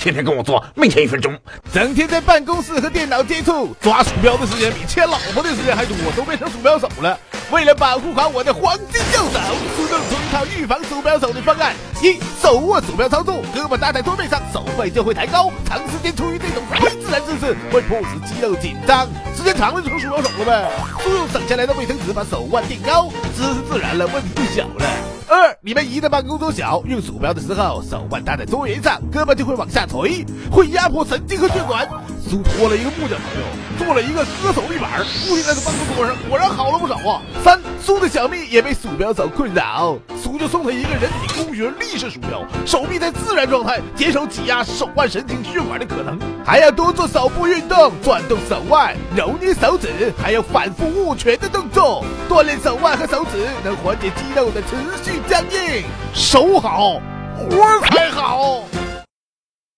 天天跟我做，每天一分钟，整天在办公室和电脑接触，抓鼠标的时间比牵老婆的时间还多，都变成鼠标手了。为了保护好我的黄金右手，苏弄出一套预防鼠标手的方案：一、手握鼠标操作，胳膊搭在桌面上，手背就会抬高，长时间处于这种非自然姿势，会迫使肌肉紧张，时间长了就成鼠标手了呗。苏用省下来的卫生纸把手腕垫高，姿势自然了，问题就小了。二，你们移的办公桌小，用鼠标的时候，手腕搭在桌沿上，胳膊就会往下垂，会压迫神经和血管。苏托了一个木匠朋友，做了一个割手立板，固定在这办公桌上，果然好了不少啊。三，苏的小蜜也被鼠标手困扰，苏就送他一个人体工学立式鼠标，手臂在自然状态，减少挤压手腕神经血管的可能。还要多做手部运动，转动手腕，揉捏手指，还要反复握拳的动作，锻炼手腕和手指，能缓解肌肉的持续僵硬。手好，活才好。